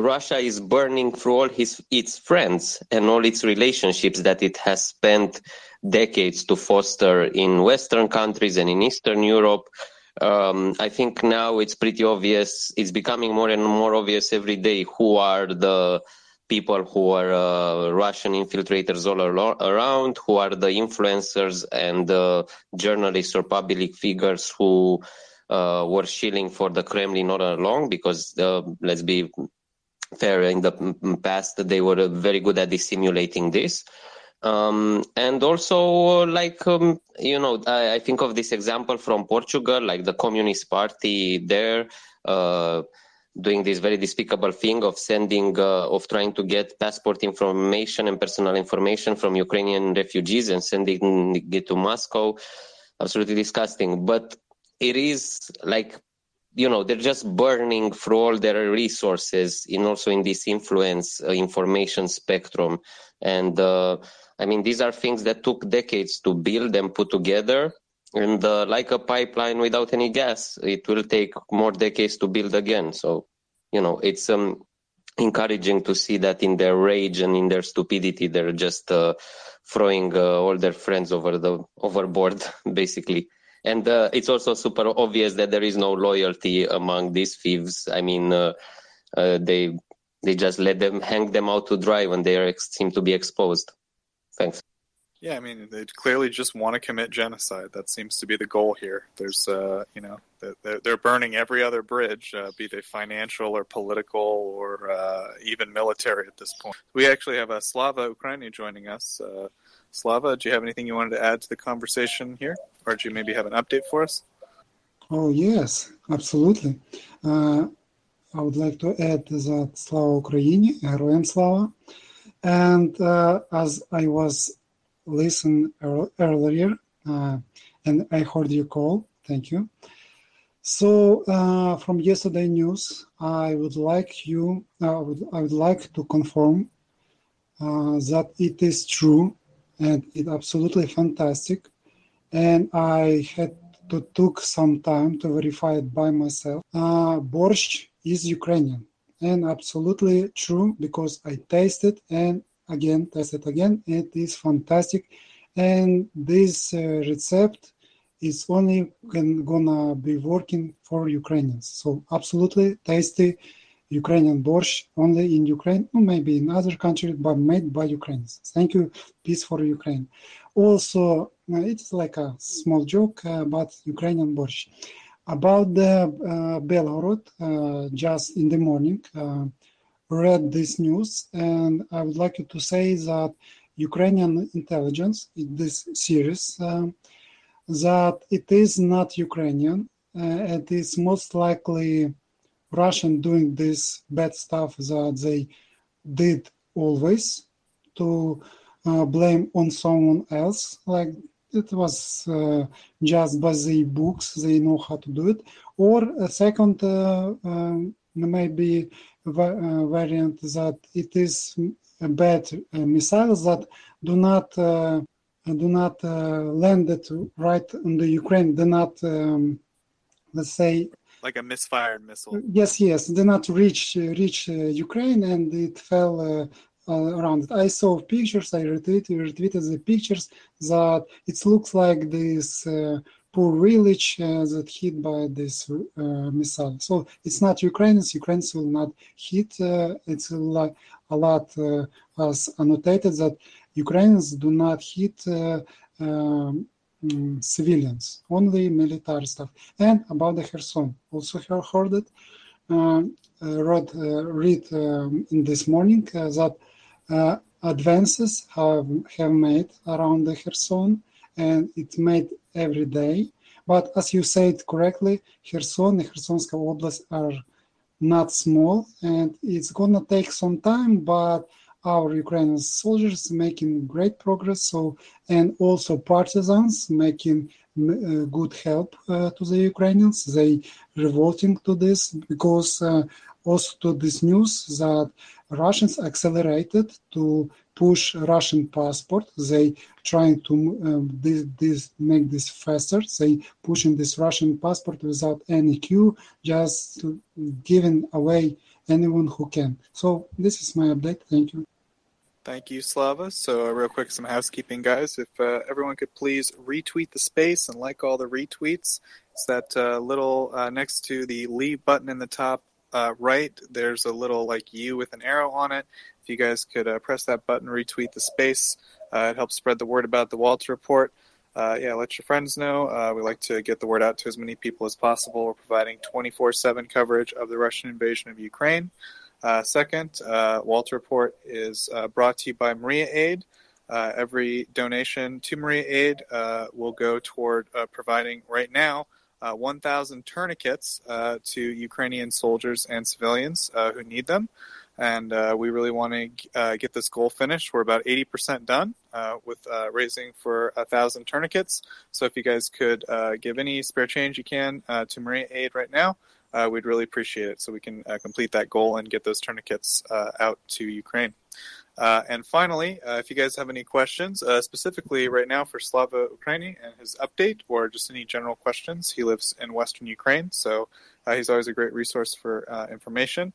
Russia is burning through all his its friends and all its relationships that it has spent decades to foster in Western countries and in Eastern Europe. Um, I think now it's pretty obvious. It's becoming more and more obvious every day who are the people who are uh, Russian infiltrators all around, who are the influencers and the journalists or public figures who uh, were shilling for the Kremlin all along. Because uh, let's be fair, in the past they were very good at dissimulating this. Um, and also, like um, you know, I, I, think of this example from Portugal, like the Communist Party there. Uh, doing this very despicable thing of sending uh, of trying to get passport information and personal information from Ukrainian refugees and sending it to Moscow. Absolutely disgusting. But it is like you know they're just burning through all their resources in also in this influence uh, information spectrum. And uh, i mean these are things that took decades to build and put together. And uh, like a pipeline without any gas it will take more decades to build again. So you know it's um encouraging to see that in their rage and in their stupidity they're just uh, throwing uh, all their friends over the overboard basically and uh, it's also super obvious that there is no loyalty among these thieves i mean uh, uh, they they just let them hang them out to dry when they seem to be exposed thanks yeah, I mean, they clearly just want to commit genocide. That seems to be the goal here. There's, uh, you know, they're, they're burning every other bridge, uh, be they financial or political or uh, even military at this point. We actually have a Slava Ukraini joining us. Slava, do you have anything you wanted to add to the conversation here? Or do you maybe have an update for us? Oh, yes, absolutely. Uh, I would like to add that Slava Ukraini, Heroem Slava. And uh, as I was listening earlier, uh, and I heard your call, thank you. So, uh, from yesterday news, I would like you, uh, I would, I would like to confirm uh, that it is true and it absolutely fantastic. And I had to took some time to verify it by myself. Uh, borscht is Ukrainian and absolutely true because I tasted and again, test it again. It is fantastic. And this uh, recipe is only gonna be working for Ukrainians. So absolutely tasty Ukrainian borscht only in Ukraine, or maybe in other countries, but made by Ukrainians. Thank you, peace for Ukraine. Also, uh, it's like a small joke, uh, but Ukrainian borscht. About the uh, Belgorod, uh, just in the morning, uh, read this news, and I would like you to say that Ukrainian intelligence in this series um, that it is not Ukrainian. Uh, it is most likely Russian doing this bad stuff that they did always to uh, blame on someone else. Like it was uh, just by the books they know how to do it. Or a second, uh, um, maybe uh, variant that it is a bad uh, missiles that do not uh, do not land it right on the Ukraine. Do not um, let's say like a misfired missile. Yes, yes, did not reach reach Ukraine and it fell around it. I saw pictures. I retweeted, retweeted the pictures that it looks like this uh, poor village uh, that hit by this uh, missile. So it's not Ukrainians. Ukrainians will not hit. Uh, it's a lot, a lot as annotated that Ukrainians do not hit um, mm, civilians, only military stuff. And about the Kherson, also heard it. Uh, read, uh, read um, in this morning uh, that advances have, have made around the Kherson and it's made every day. But as you said correctly, Kherson and Khersonska Oblast are not small, and it's gonna take some time, but our Ukrainian soldiers making great progress. So, and also partisans making uh, good help uh, to the Ukrainians. They revolting to this because uh, also to this news that Russians accelerated to push Russian passport. They trying to um, this, this make this faster. They pushing this Russian passport without any queue, just giving away anyone who can. So this is my update. Thank you. Thank you, Slava. So, uh, real quick, some housekeeping, guys. If uh, everyone could please retweet the space and like all the retweets, it's that uh, little uh, next to the leave button in the top uh, right. There's a little like U with an arrow on it. If you guys could uh, press that button, retweet the space, it helps spread the word about the Walter Report. Yeah, let your friends know. we like to get the word out to as many people as possible. We're providing 24 7 coverage of the Russian invasion of Ukraine. Uh, second, uh, Walter Report is uh, brought to you by Maria Aid. Uh, every donation to Maria Aid uh, will go toward uh, providing right now 1,000 tourniquets to Ukrainian soldiers and civilians who need them. And we really want to get this goal finished. We're about 80% done with raising for a 1,000 tourniquets. So if you guys could give any spare change you can to Maria Aid right now, uh, we'd really appreciate it so we can uh, complete that goal and get those tourniquets uh, out to Ukraine. Uh, and finally, uh, if you guys have any questions, uh, specifically right now for Slava Ukraini and his update, or just any general questions, he lives in Western Ukraine, so he's always a great resource for information.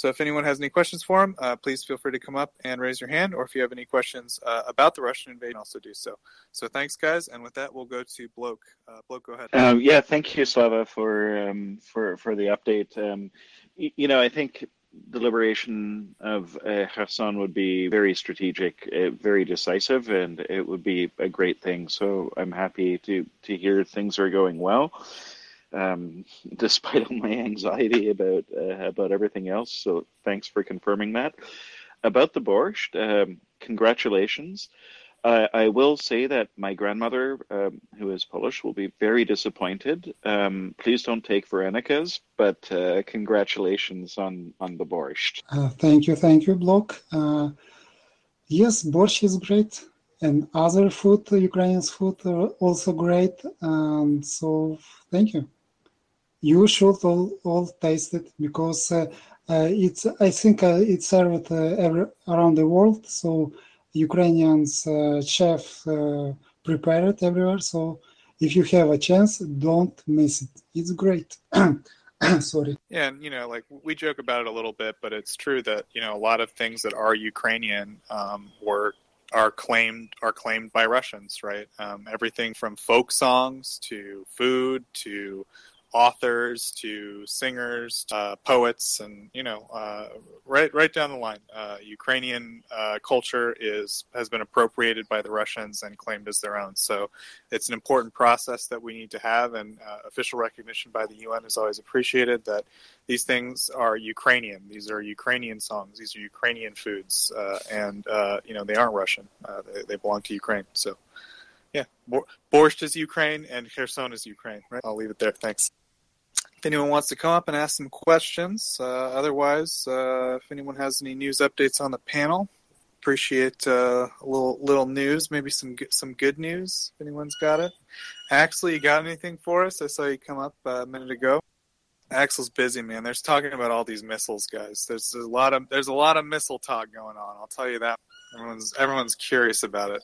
So if anyone has any questions for him, uh, please feel free to come up and raise your hand. Or if you have any questions uh, about the Russian invasion, also do so. So thanks, guys. And with that, we'll go to Bloke. Uh, Bloke, go ahead. Um, yeah, thank you, Slava, for um, for for the update. Um, you know, I think the liberation of uh, Kherson would be very strategic, uh, very decisive, and it would be a great thing. So I'm happy to to hear things are going well um, despite all my anxiety about uh, about everything else. So thanks for confirming that. About the borscht, um, congratulations. Uh, I will say that my grandmother, um, who is Polish, will be very disappointed. Um, please don't take Veronica's, but uh, congratulations on on the borscht. Uh, thank you, thank you, Block. Uh, yes, borscht is great and other food, Ukrainian food, are also great. And so, thank you you should all, all taste it because uh, uh, it's I think uh, it's served every, around the world. So Ukrainians chef prepare it everywhere. So if you have a chance, don't miss it. It's great. Sorry. Yeah, and you know, like we joke about it a little bit, but it's true that you know a lot of things that are Ukrainian um, were are claimed are claimed by Russians, right? Um, everything from folk songs to food to authors to singers, uh, poets, and you know, uh, right right down the line. Uh, Ukrainian uh, culture is has been appropriated by the Russians and claimed as their own. So it's an important process that we need to have, and uh, official recognition by the UN is always appreciated. That these things are Ukrainian. These are Ukrainian songs. These are Ukrainian foods, uh, and you know they aren't Russian. They, they belong to Ukraine. So. Yeah, Borscht is Ukraine and Kherson is Ukraine. Right. I'll leave it there. Thanks if anyone wants to come up and ask some questions. Uh, otherwise, uh, if anyone has any news updates on the panel, appreciate uh, a little little news, maybe some some good news. If anyone's got it, Axel, you got anything for us? I saw you come up uh, a minute ago. Axel's busy, man. There's talking about all these missiles, guys. There's, there's a lot of there's a lot of missile talk going on. I'll tell you that. Everyone's everyone's curious about it.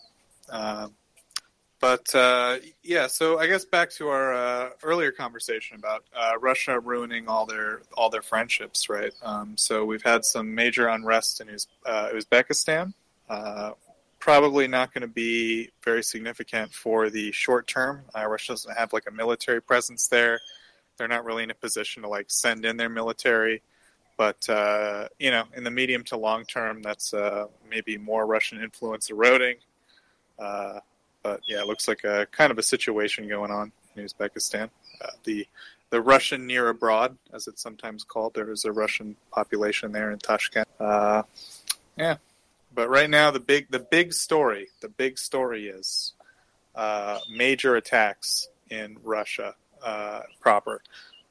But uh, yeah, so I guess back to our uh, earlier conversation about uh, Russia ruining all their all their friendships, right? Um, so we've had some major unrest in Uz- uh, Uzbekistan. Uh, probably not going to be very significant for the short term. Uh, Russia doesn't have like a military presence there. They're not really in a position to like send in their military. But you know, in the medium to long term, that's maybe more Russian influence eroding. But yeah, it looks like a kind of a situation going on in Uzbekistan. Uh, the the Russian near abroad, as it's sometimes called. There is a Russian population there in Tashkent. Uh, yeah, but right now the big the big story the big story is uh, major attacks in Russia uh, proper.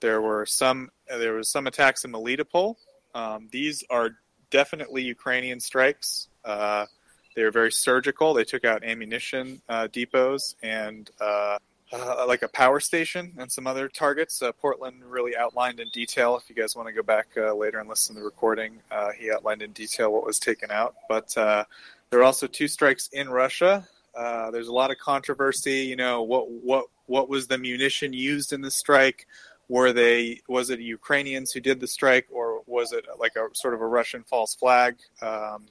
There were some there was some attacks in Melitopol. Um, these are definitely Ukrainian strikes. Uh, they were very surgical. They took out ammunition uh, depots and uh, uh, like a power station and some other targets. Uh, Portland really outlined in detail. If you guys want to go back uh, later and listen to the recording, uh, he outlined in detail what was taken out. But there are also two strikes in Russia. there's a lot of controversy. You know what what what was the munition used in the strike? Were they was it Ukrainians who did the strike or was it like a sort of a Russian false flag? Um,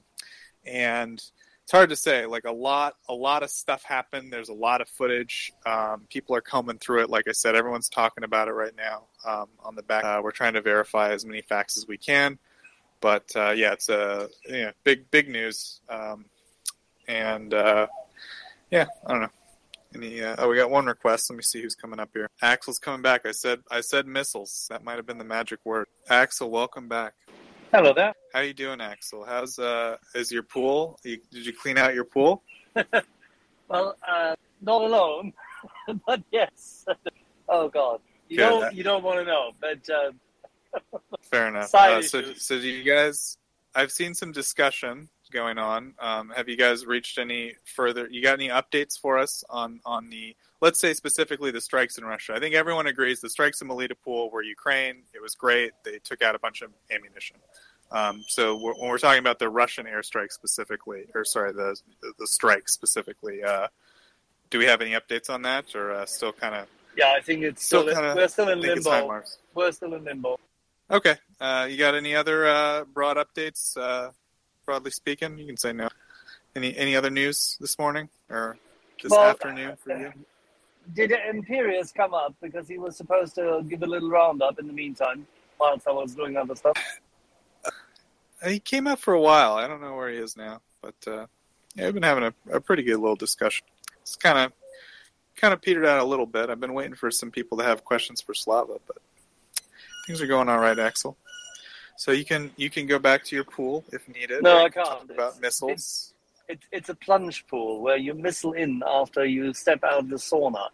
and it's hard to say. Like a lot, a lot of stuff happened. There's a lot of footage. Um, people are combing through it. Like I said, everyone's talking about it right now. Um, on the back, uh, we're trying to verify as many facts as we can. But uh, yeah, it's a yeah, big, big news. Um, and uh, yeah, I don't know. Any, uh, oh, we got one request. Let me see who's coming up here. Axel's coming back. I said I said missiles. That might have been the magic word. Axel, welcome back. Hello there. How you doing, Axel? How's uh is your pool? You, did you clean out your pool? well, uh, not alone, but yes. oh God, you Good. don't you don't want to know, but uh, Fair enough. Uh, so, so do you guys? I've seen some discussion going on. Um, have you guys reached any further? You got any updates for us on on the? Let's say specifically the strikes in Russia. I think everyone agrees the strikes in Melitopol were Ukraine. It was great. They took out a bunch of ammunition. Um, so we're, when we're talking about the Russian airstrike specifically, or sorry, the the strike specifically, uh, do we have any updates on that, or uh, still kind of yeah, I think it's Still still, kinda we're still in think it's high limbo. We're still in limbo. Okay. Uh, you got any other uh, broad updates? Broadly speaking, you can say no. Any any other news this morning or this Well, afternoon for you? Did Imperius come up because he was supposed to give a little roundup in the meantime whilst I was doing other stuff? Uh, He came up for a while. I don't know where he is now, but uh, yeah, we've been having a, a pretty good little discussion. It's kind of kind of petered out a little bit. I've been waiting for some people to have questions for Slava, but things are going all right, Axel. So you can you can go back to your pool if needed. No, I can can't. Talk about It's- missiles. It, it's a plunge pool where you missile in after you step out of the sauna,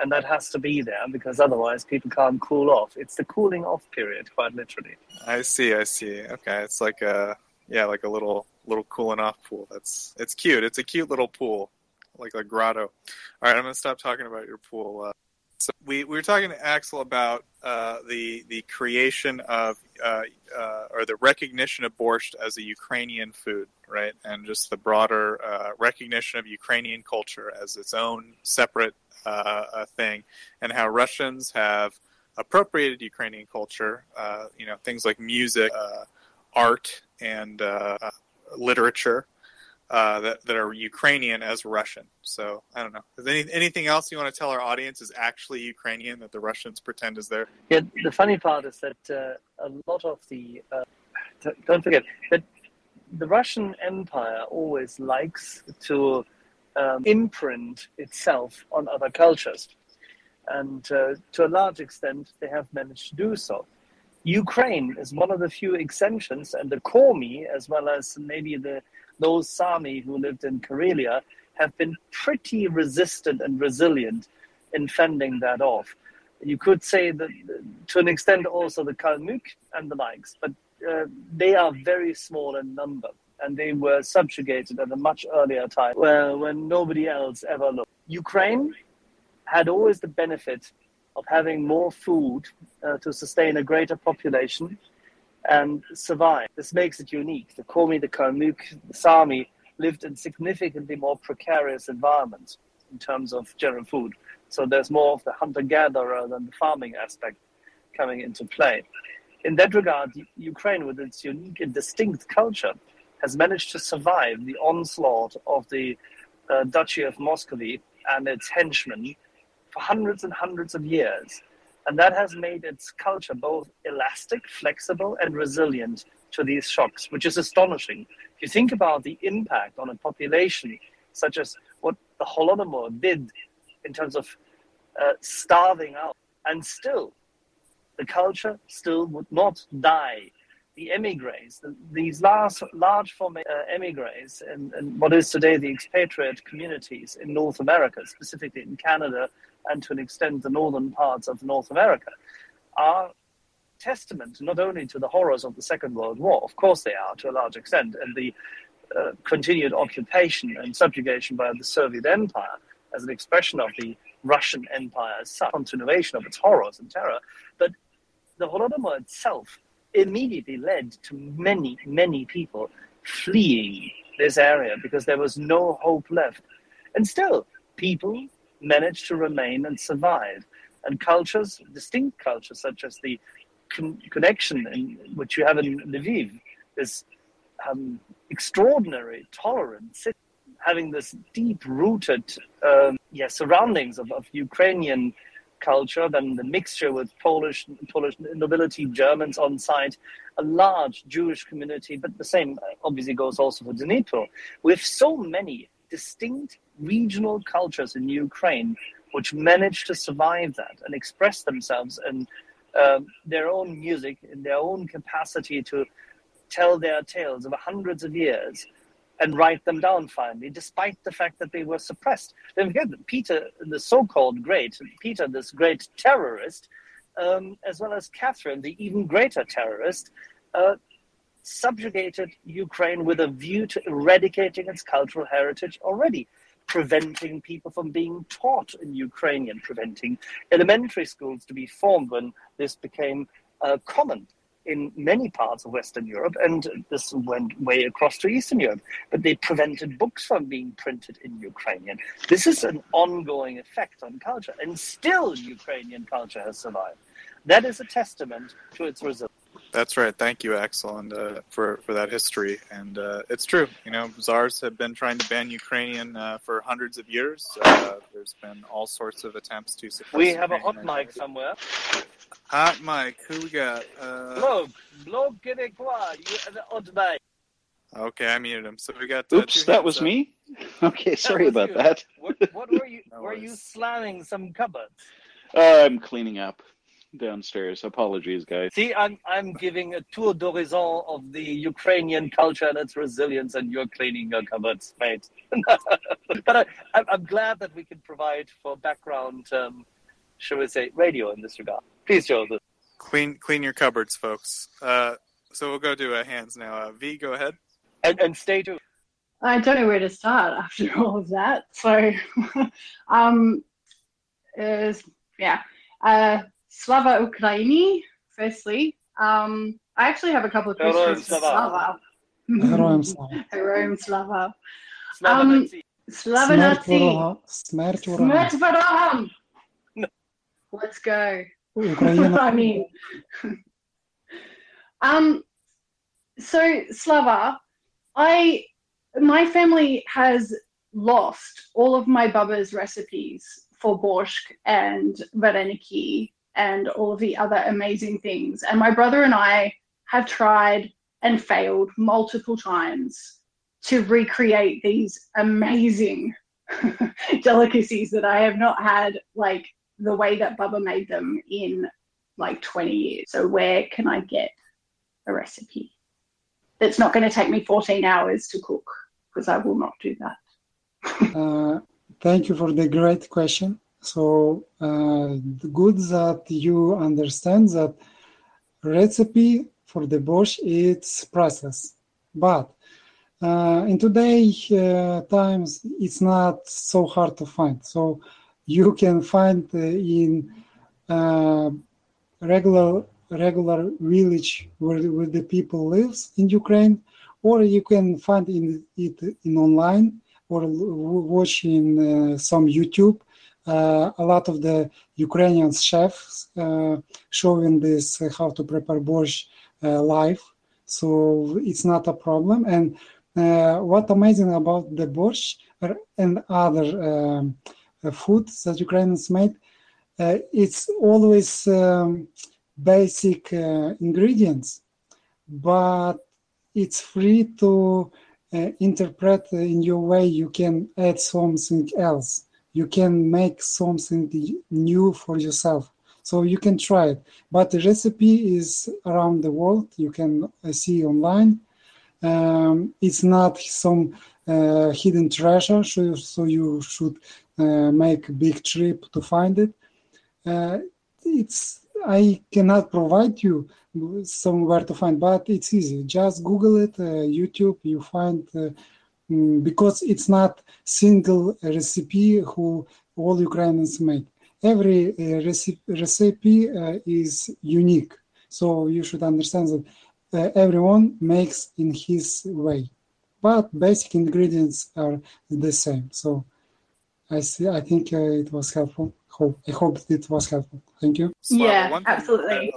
and that has to be there because otherwise people can't cool off. It's the cooling off period, quite literally. I see, I see. Okay, it's like a yeah, like a little little cooling off pool. That's it's cute. It's a cute little pool, like a grotto. All right, I'm gonna stop talking about your pool. Uh, so we, we were talking to Axel about uh, the the creation of uh, uh, or the recognition of borscht as a Ukrainian food, right? And just the broader uh, recognition of Ukrainian culture as its own separate uh, thing, and how Russians have appropriated Ukrainian culture. You know, things like music, art, and literature uh, that that are Ukrainian as Russian. So I don't know. Is any, anything else you want to tell our audience is actually Ukrainian that the Russians pretend is there? Yeah, the funny part is that uh, a lot of the uh, don't forget that the Russian Empire always likes to um, imprint itself on other cultures, and uh, to a large extent, they have managed to do so. Ukraine is one of the few exemptions, and the Komi, as well as maybe the those Sami who lived in Karelia, have been pretty resistant and resilient in fending that off you could say that uh, to an extent also the Kalmyk and the likes, but uh, they are very small in number and they were subjugated at a much earlier time where, when nobody else ever looked. Ukraine had always the benefit of having more food uh, to sustain a greater population and survive. This makes it unique. The Komi, the Kalmyk, the Sami lived in significantly more precarious environments in terms of general food. So there's more of the hunter gatherer than the farming aspect coming into play. In that regard, Ukraine, with its unique and distinct culture, has managed to survive the onslaught of the uh, Duchy of Muscovy and its henchmen for hundreds and hundreds of years. And that has made its culture both elastic, flexible, and resilient to these shocks, which is astonishing. If you think about the impact on a population, such as what the Holodomor did in terms of uh, starving out, and still, the culture still would not die. The emigres, the, these last large form uh, emigres, and, in what is today the expatriate communities in North America, specifically in Canada, and to an extent the northern parts of North America, are testament not only to the horrors of the Second World War, of course they are to a large extent, and the uh, continued occupation and subjugation by the Soviet Empire as an expression of the Russian Empire's such continuation of its horrors and terror, but the Holodomor itself immediately led to many, many people fleeing this area because there was no hope left. And still, people managed to remain and survive. And cultures, distinct cultures such as the con- connection in, which you have in Lviv, this um, extraordinary tolerance, having this deep-rooted um, yeah, surroundings of, of Ukrainian culture, then the mixture with Polish Polish nobility, Germans on site, a large Jewish community, but the same obviously goes also for Dnipro. With so many distinct regional cultures in Ukraine, which managed to survive that and express themselves in um, their own music, in their own capacity to tell their tales of hundreds of years and write them down finally, despite the fact that they were suppressed. Don't forget that Peter, the so-called great, Peter, this great terrorist, um, as well as Catherine, the even greater terrorist, uh, subjugated Ukraine with a view to eradicating its cultural heritage already, preventing people from being taught in Ukrainian, preventing elementary schools to be formed when this became uh, common in many parts of Western Europe, and this went way across to Eastern Europe. But they prevented books from being printed in Ukrainian. This is an ongoing effect on culture, and still Ukrainian culture has survived. That is a testament to its resilience. That's right. Thank you, Axel, and uh, for for that history. And uh, it's true. You know, czars have been trying to ban Ukrainian uh, for hundreds of years. Uh, there's been all sorts of attempts to suppress. We have a hot mic somewhere. Hot mic. Who we got? Uh, Blog, blog québécois. You have a hot mic. okay, I muted him. So we got. Uh, Oops, that was up. me. Okay, sorry was about you. that. What, what were you? No were you slamming some cupboards? Uh, I'm cleaning up downstairs. Apologies, guys. See, I'm I'm giving a tour d'horizon of the Ukrainian culture and its resilience, and you're cleaning your cupboards, mate. but I, I'm- I'm glad that we can provide for background, um, shall we say, radio in this regard. Please, Joseph. Clean clean your cupboards, folks. Uh, so we'll go to uh, hands now. Uh, v, go ahead. And, and stay tuned. I don't know where to start after all of that. So, um, uh, yeah, uh, Slava Ukraini, firstly. Um, I actually have a couple of questions. Slava. Hrom Slava. Herojem Slava. Slava um, Nazi. Smert Varaham. Let's go. I mean. um, so, Slava, I my family has lost all of my baba's recipes for borshk and vareniki and all of the other amazing things. And my brother and I have tried and failed multiple times to recreate these amazing delicacies that I have not had like the way that Baba made them in like 20 years. So where can I get a recipe that's not going to take me 14 hours to cook? Because I will not do that. Uh, thank you for the great question. So uh, good that you understand that recipe for the borscht it's priceless, but uh, in today uh, times it's not so hard to find. So you can find uh, in uh, regular regular village where, where the people lives in Ukraine, or you can find in it in online or watching uh, some YouTube. Uh, a lot of the Ukrainian chefs uh, showing this uh, how to prepare borscht live, so it's not a problem. And what amazing about the borscht and other um, foods that Ukrainians made, it's always um, basic ingredients, but it's free to uh, interpret in your way. You can add something else. You can make something new for yourself. So you can try it. But the recipe is around the world. You can uh, see online. Um, it's not some uh, hidden treasure, so, so you should uh, make a big trip to find it. Uh, it's I cannot provide you somewhere to find, but it's easy. Just Google it, uh, YouTube. You find uh, because it's not single recipe who all Ukrainians make. Every uh, recipe, recipe uh, is unique, so you should understand that uh, everyone makes in his way, but basic ingredients are the same. So I see. I think uh, it was helpful. Hope I hope it was helpful. Thank you. Yeah, absolutely.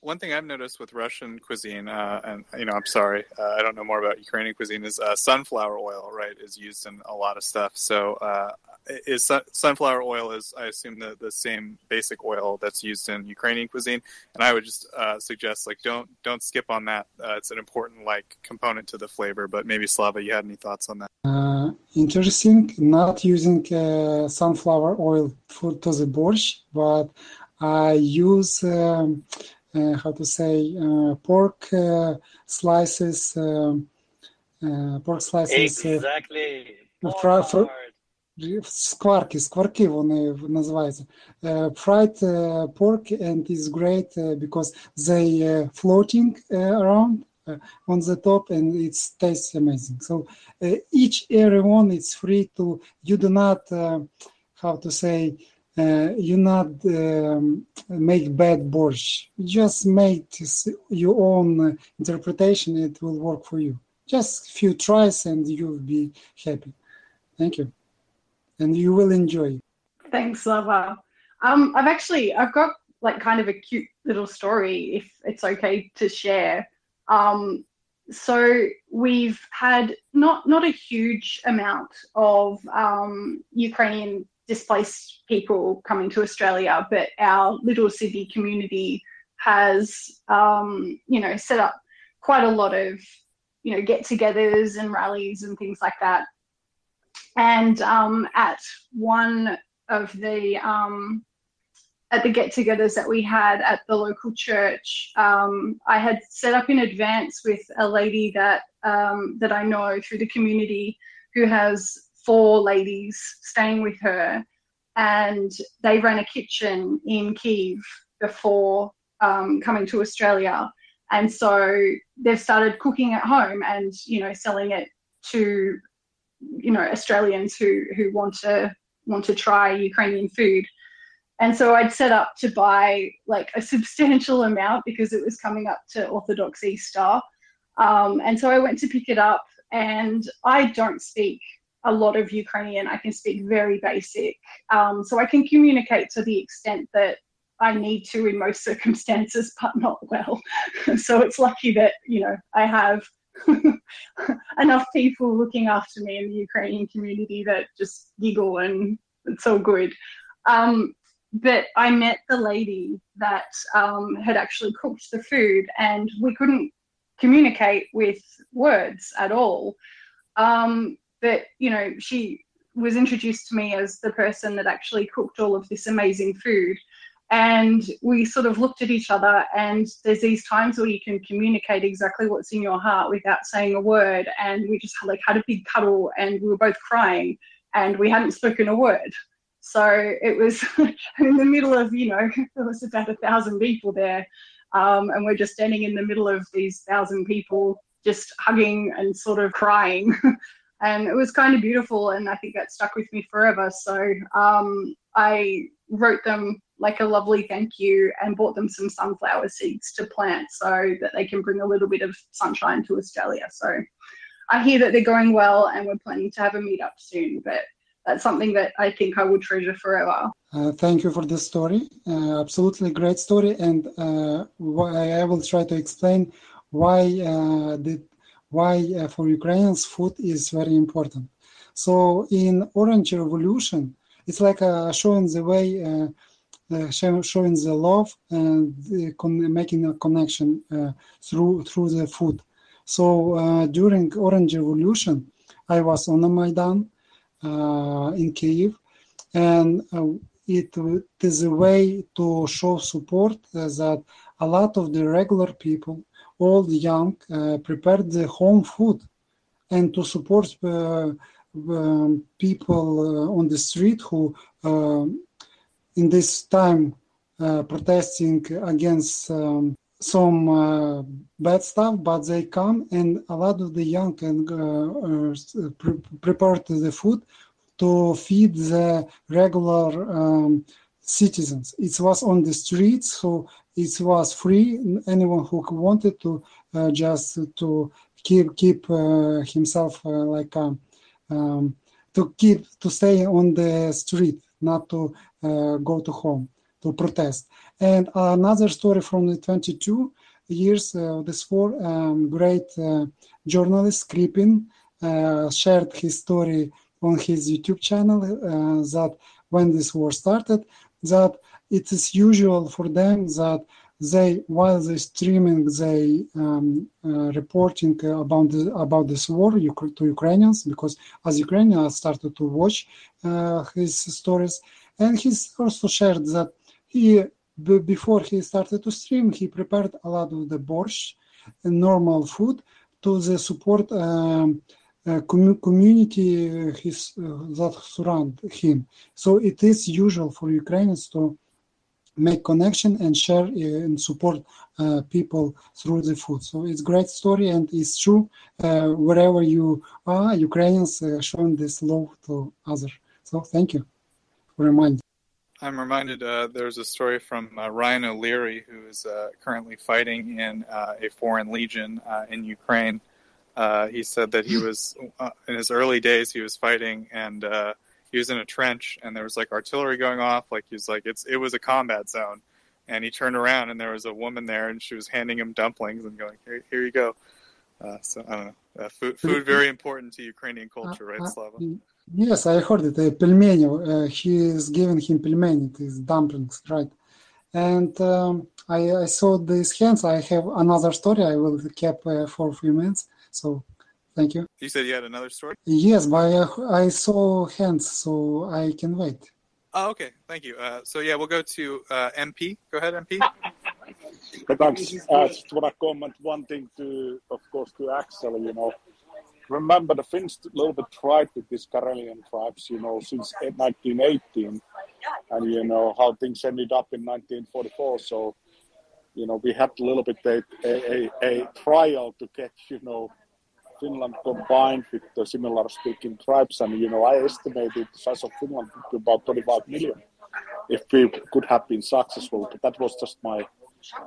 One thing I've noticed with Russian cuisine, uh, and you know, I'm sorry, uh, I don't know more about Ukrainian cuisine, is uh, sunflower oil, right, is used in a lot of stuff. So, uh, is sun- sunflower oil is, I assume, the the same basic oil that's used in Ukrainian cuisine, and I would just uh, suggest like don't don't skip on that. Uh, it's an important like component to the flavor. But maybe Slava, you had any thoughts on that? interesting. Not using sunflower oil for to the borscht, but I use. Um, how to say uh, pork uh, slices pork slices exactly fr- fr- скварки, скварки вони називаються. Uh, fried uh, pork and is great uh, because they floating around on the top and it tastes amazing. So each everyone is free to, you do not, how to say, uh, you not um, make bad borscht. Just make your own interpretation. It will work for you. Just few tries and you'll be happy. Thank you, and you will enjoy. Thanks, Slava. Um, I've actually I've got like kind of a cute little story, if it's okay to share. Um, so we've had not not a huge amount of um, Ukrainian displaced people coming to Australia, but our little Sydney community has, um, you know, set up quite a lot of, you know, get-togethers and rallies and things like that. And um, at one of the um, at the get-togethers that we had at the local church, um, I had set up in advance with a lady that um, that I know through the community who has four ladies staying with her, and they ran a kitchen in Kiev before um, coming to Australia. And so they've started cooking at home and you know selling it to you know Australians who who want to want to try Ukrainian food. And so I'd set up to buy like a substantial amount because it was coming up to Orthodox Easter. Um, and so I went to pick it up, and I don't speak a lot of Ukrainian. I can speak very basic. Um, so I can communicate to the extent that I need to in most circumstances, but not well. so it's lucky that, you know, I have enough people looking after me in the Ukrainian community that just giggle and it's all good. Um, but I met the lady that um, had actually cooked the food, and we couldn't communicate with words at all. Um, but you know she was introduced to me as the person that actually cooked all of this amazing food. And we sort of looked at each other and there's these times where you can communicate exactly what's in your heart without saying a word. And we just like had a big cuddle and we were both crying and we hadn't spoken a word. So it was in the middle of you know there was about a thousand people there um, and we're just standing in the middle of these thousand people just hugging and sort of crying and it was kind of beautiful and i think that stuck with me forever. So um, i wrote them like a lovely thank you and bought them some sunflower seeds to plant so that they can bring a little bit of sunshine to australia. So i hear that they're going well and we're planning to have a meetup soon but that's something that i think i will treasure forever. Uh, thank you for this story. Uh, absolutely great story. And uh, i will try to explain why uh, the why uh, for Ukrainians food is very important. So in Orange Revolution, it's like uh, showing the way, uh, uh showing the love and making a connection uh, through through the food. So uh, during Orange Revolution, I was on the Maidan in Kiev, and it, it is a way to show support that a lot of the regular people old, young, uh, prepare the home food and to support uh, um, people uh, on the street who in this time protesting against um, some uh, bad stuff, but they come and a lot of the young and uh, pre- prepare the food to feed the regular um, citizens. It was on the streets, so it was free. Anyone who wanted to uh, just to keep keep uh, himself uh, like um, um, to keep to stay on the street, not to go to home. to protest. And another story from the 22 years uh, this war, um, great uh, journalist Skrypin uh, shared his story on his YouTube channel that when this war started, that it is usual for them that they while they streaming they um, uh, reporting about the, about this war to Ukrainians because as Ukrainians started to watch uh, his stories and he's also shared that he before he started to stream he prepared a lot of the borscht and normal food to the support um, uh, com- community his, uh, that surround him. So it is usual for Ukrainians to make connection and share uh, and support uh, people through the food. So it's great story and it's true. Uh, wherever you are, Ukrainians uh, showing this love to others. So thank you for reminding. I'm reminded uh, there's a story from uh, Ryan O'Leary, who is uh, currently fighting in a foreign legion in Ukraine. He said that he was, in his early days, he was fighting and he was in a trench and there was like artillery going off. Like he was like, it's, it was a combat zone. And he turned around and there was a woman there and she was handing him dumplings and going, here, here you go. Uh, so I don't know. Uh, food, food very important to Ukrainian culture, right, Slava? Yes, I heard it. Uh, pelmeni. Uh, he is giving him pelmeni, these dumplings, right? And um, I, I, saw these hands. I have another story. I will keep uh, for a few minutes. So Thank you. You said you had another story? Yes, but I, I saw hands, so I can wait. Oh, okay. Thank you. Uh, so, yeah, we'll go to uh, MP. Go ahead, MP. Thanks. I just want to comment one thing to, of course, to Axel, you know. Remember, the Finns a little bit tried with these Karelian tribes, you know, since 1918, and, you know, how things ended up in 1944. So, you know, we had a little bit a, a, a trial to get, you know, Finland combined with the similar speaking tribes. And, you know, I estimated the size of Finland to about 25 million if we could have been successful. But that was just my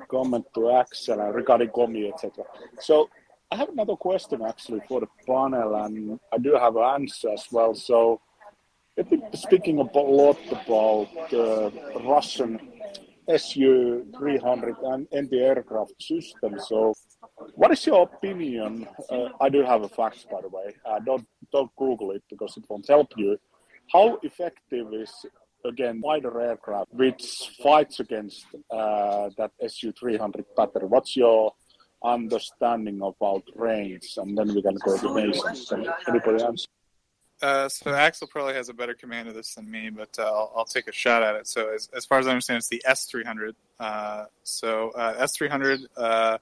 comment to Axel uh, regarding Komi, etc. So I have another question actually for the panel, and I do have an answer as well. So, been speaking a lot about the Russian Su 300 and anti-aircraft system. So, what is your opinion? Uh, I do have a facts, by the way. Uh, don't don't Google it because it won't help you. How effective is again fighter aircraft which fights against uh, that S-300 pattern? What's your understanding about range? And then we can go to nations. Anybody else? Uh, so Axel probably has a better command of this than me, but uh, I'll, I'll, take a shot at it. So as, as far as I understand, it's the S300. Uh, so uh, S300, uh,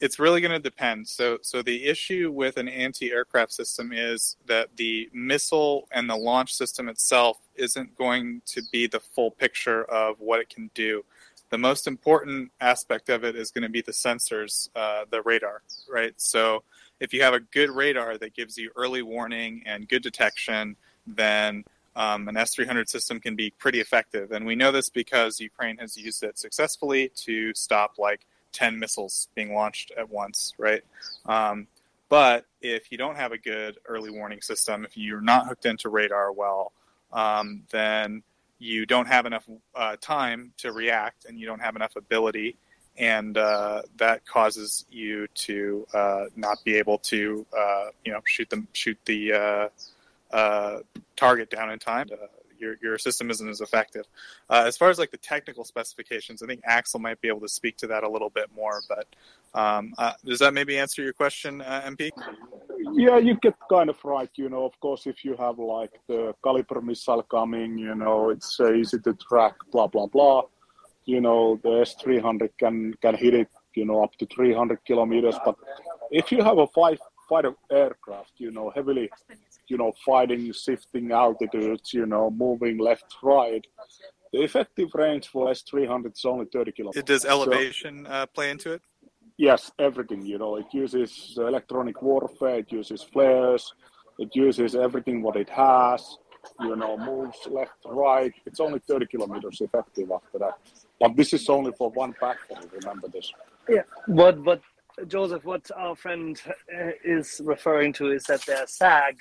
it's really going to depend. So so the issue with an anti-aircraft system is that the missile and the launch system itself isn't going to be the full picture of what it can do. The most important aspect of it is going to be the sensors, uh, the radar, right? So if you have a good radar that gives you early warning and good detection, then um, an S300 system can be pretty effective. And we know this because Ukraine has used it successfully to stop like 10 missiles being launched at once, right? Um, but if you don't have a good early warning system, if you're not hooked into radar well, um, then you don't have enough uh, time to react and you don't have enough ability and uh, that causes you to uh, not be able to, uh, you know, shoot shoot the uh, uh, target down in time. Uh, your your system isn't as effective. as far as like the technical specifications, I think Axel might be able to speak to that a little bit more. But um, does that maybe answer your question, MP? Yeah, you get kind of right. You know, of course, if you have like the Kalibr missile coming, you know, it's easy to track. Blah blah blah you know the S300 can can hit it you know up to 300 kilometers. But if you have a five fighter aircraft, you know heavily, you know fighting, shifting altitudes, you know moving left right, the effective range for S300 is only 30 kilometers. Does elevation so, uh, play into it? Yes, everything. You know, it uses electronic warfare, it uses flares, it uses everything what it has. You know, moves left, right. It's only 30 kilometers effective after that. But this is only for one platform. Remember this. Yeah. What what Joseph, what our friend uh, is referring to is that their SAG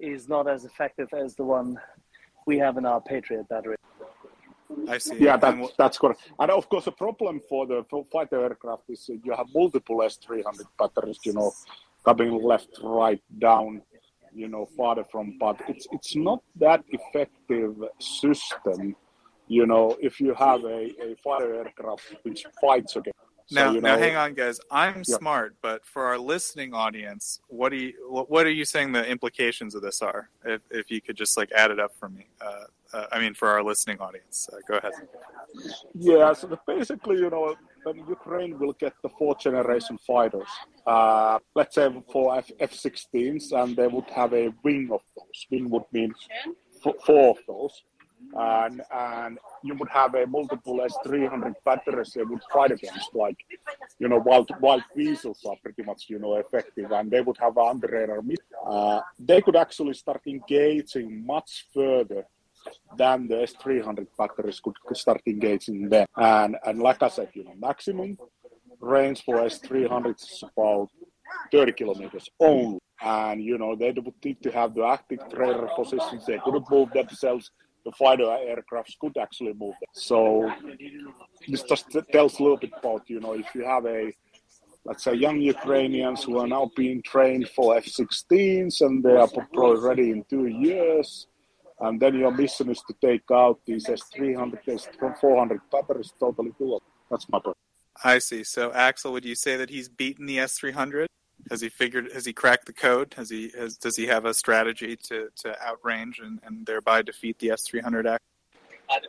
is not as effective as the one we have in our Patriot battery. I see. Yeah, And that's that's correct. And of course, the problem for the for fighter aircraft is uh, you have multiple S-300 batteries, you know, coming left, right, down, you know, farther from. But it's it's not that effective system, you know, if you have a, a fighter aircraft which fights So, Now, you now, hang on, guys. I'm Yeah. smart, but for our listening audience, what do you what, are you saying the implications of this are? If, if you could just like add it up for me. Uh, uh, I mean, for our listening audience, uh, go ahead. Yeah, so basically, you know, when Ukraine will get the fourth generation fighters, uh, let's say for F- F-16s, and they would have a wing of those. Wing would mean f- four of those, and and you would have a multiple S-300 batteries they would fight against, like, you know, wild wild weasels are pretty much, you know, effective, and they would have under radar. Uh, they could actually start engaging much further than the S300 batteries could, start engaging them. And and like I said, you know, maximum range for S300 is about 30 kilometers only. And you know, they would need to have the active trailer positions. They couldn't move themselves. The fighter aircrafts could actually move. So this just tells a little bit about, you know, if you have a let's say young Ukrainians who are now being trained for F-16s and they are probably ready in two years, and then your mission is to take out these S300, S400 batteries totally doable. That's my point. I see. So, Axel, would you say that he's beaten the S300? Has he figured? Has he cracked the code? Has he? Has, does he have a strategy to to outrange and, and thereby defeat the S300?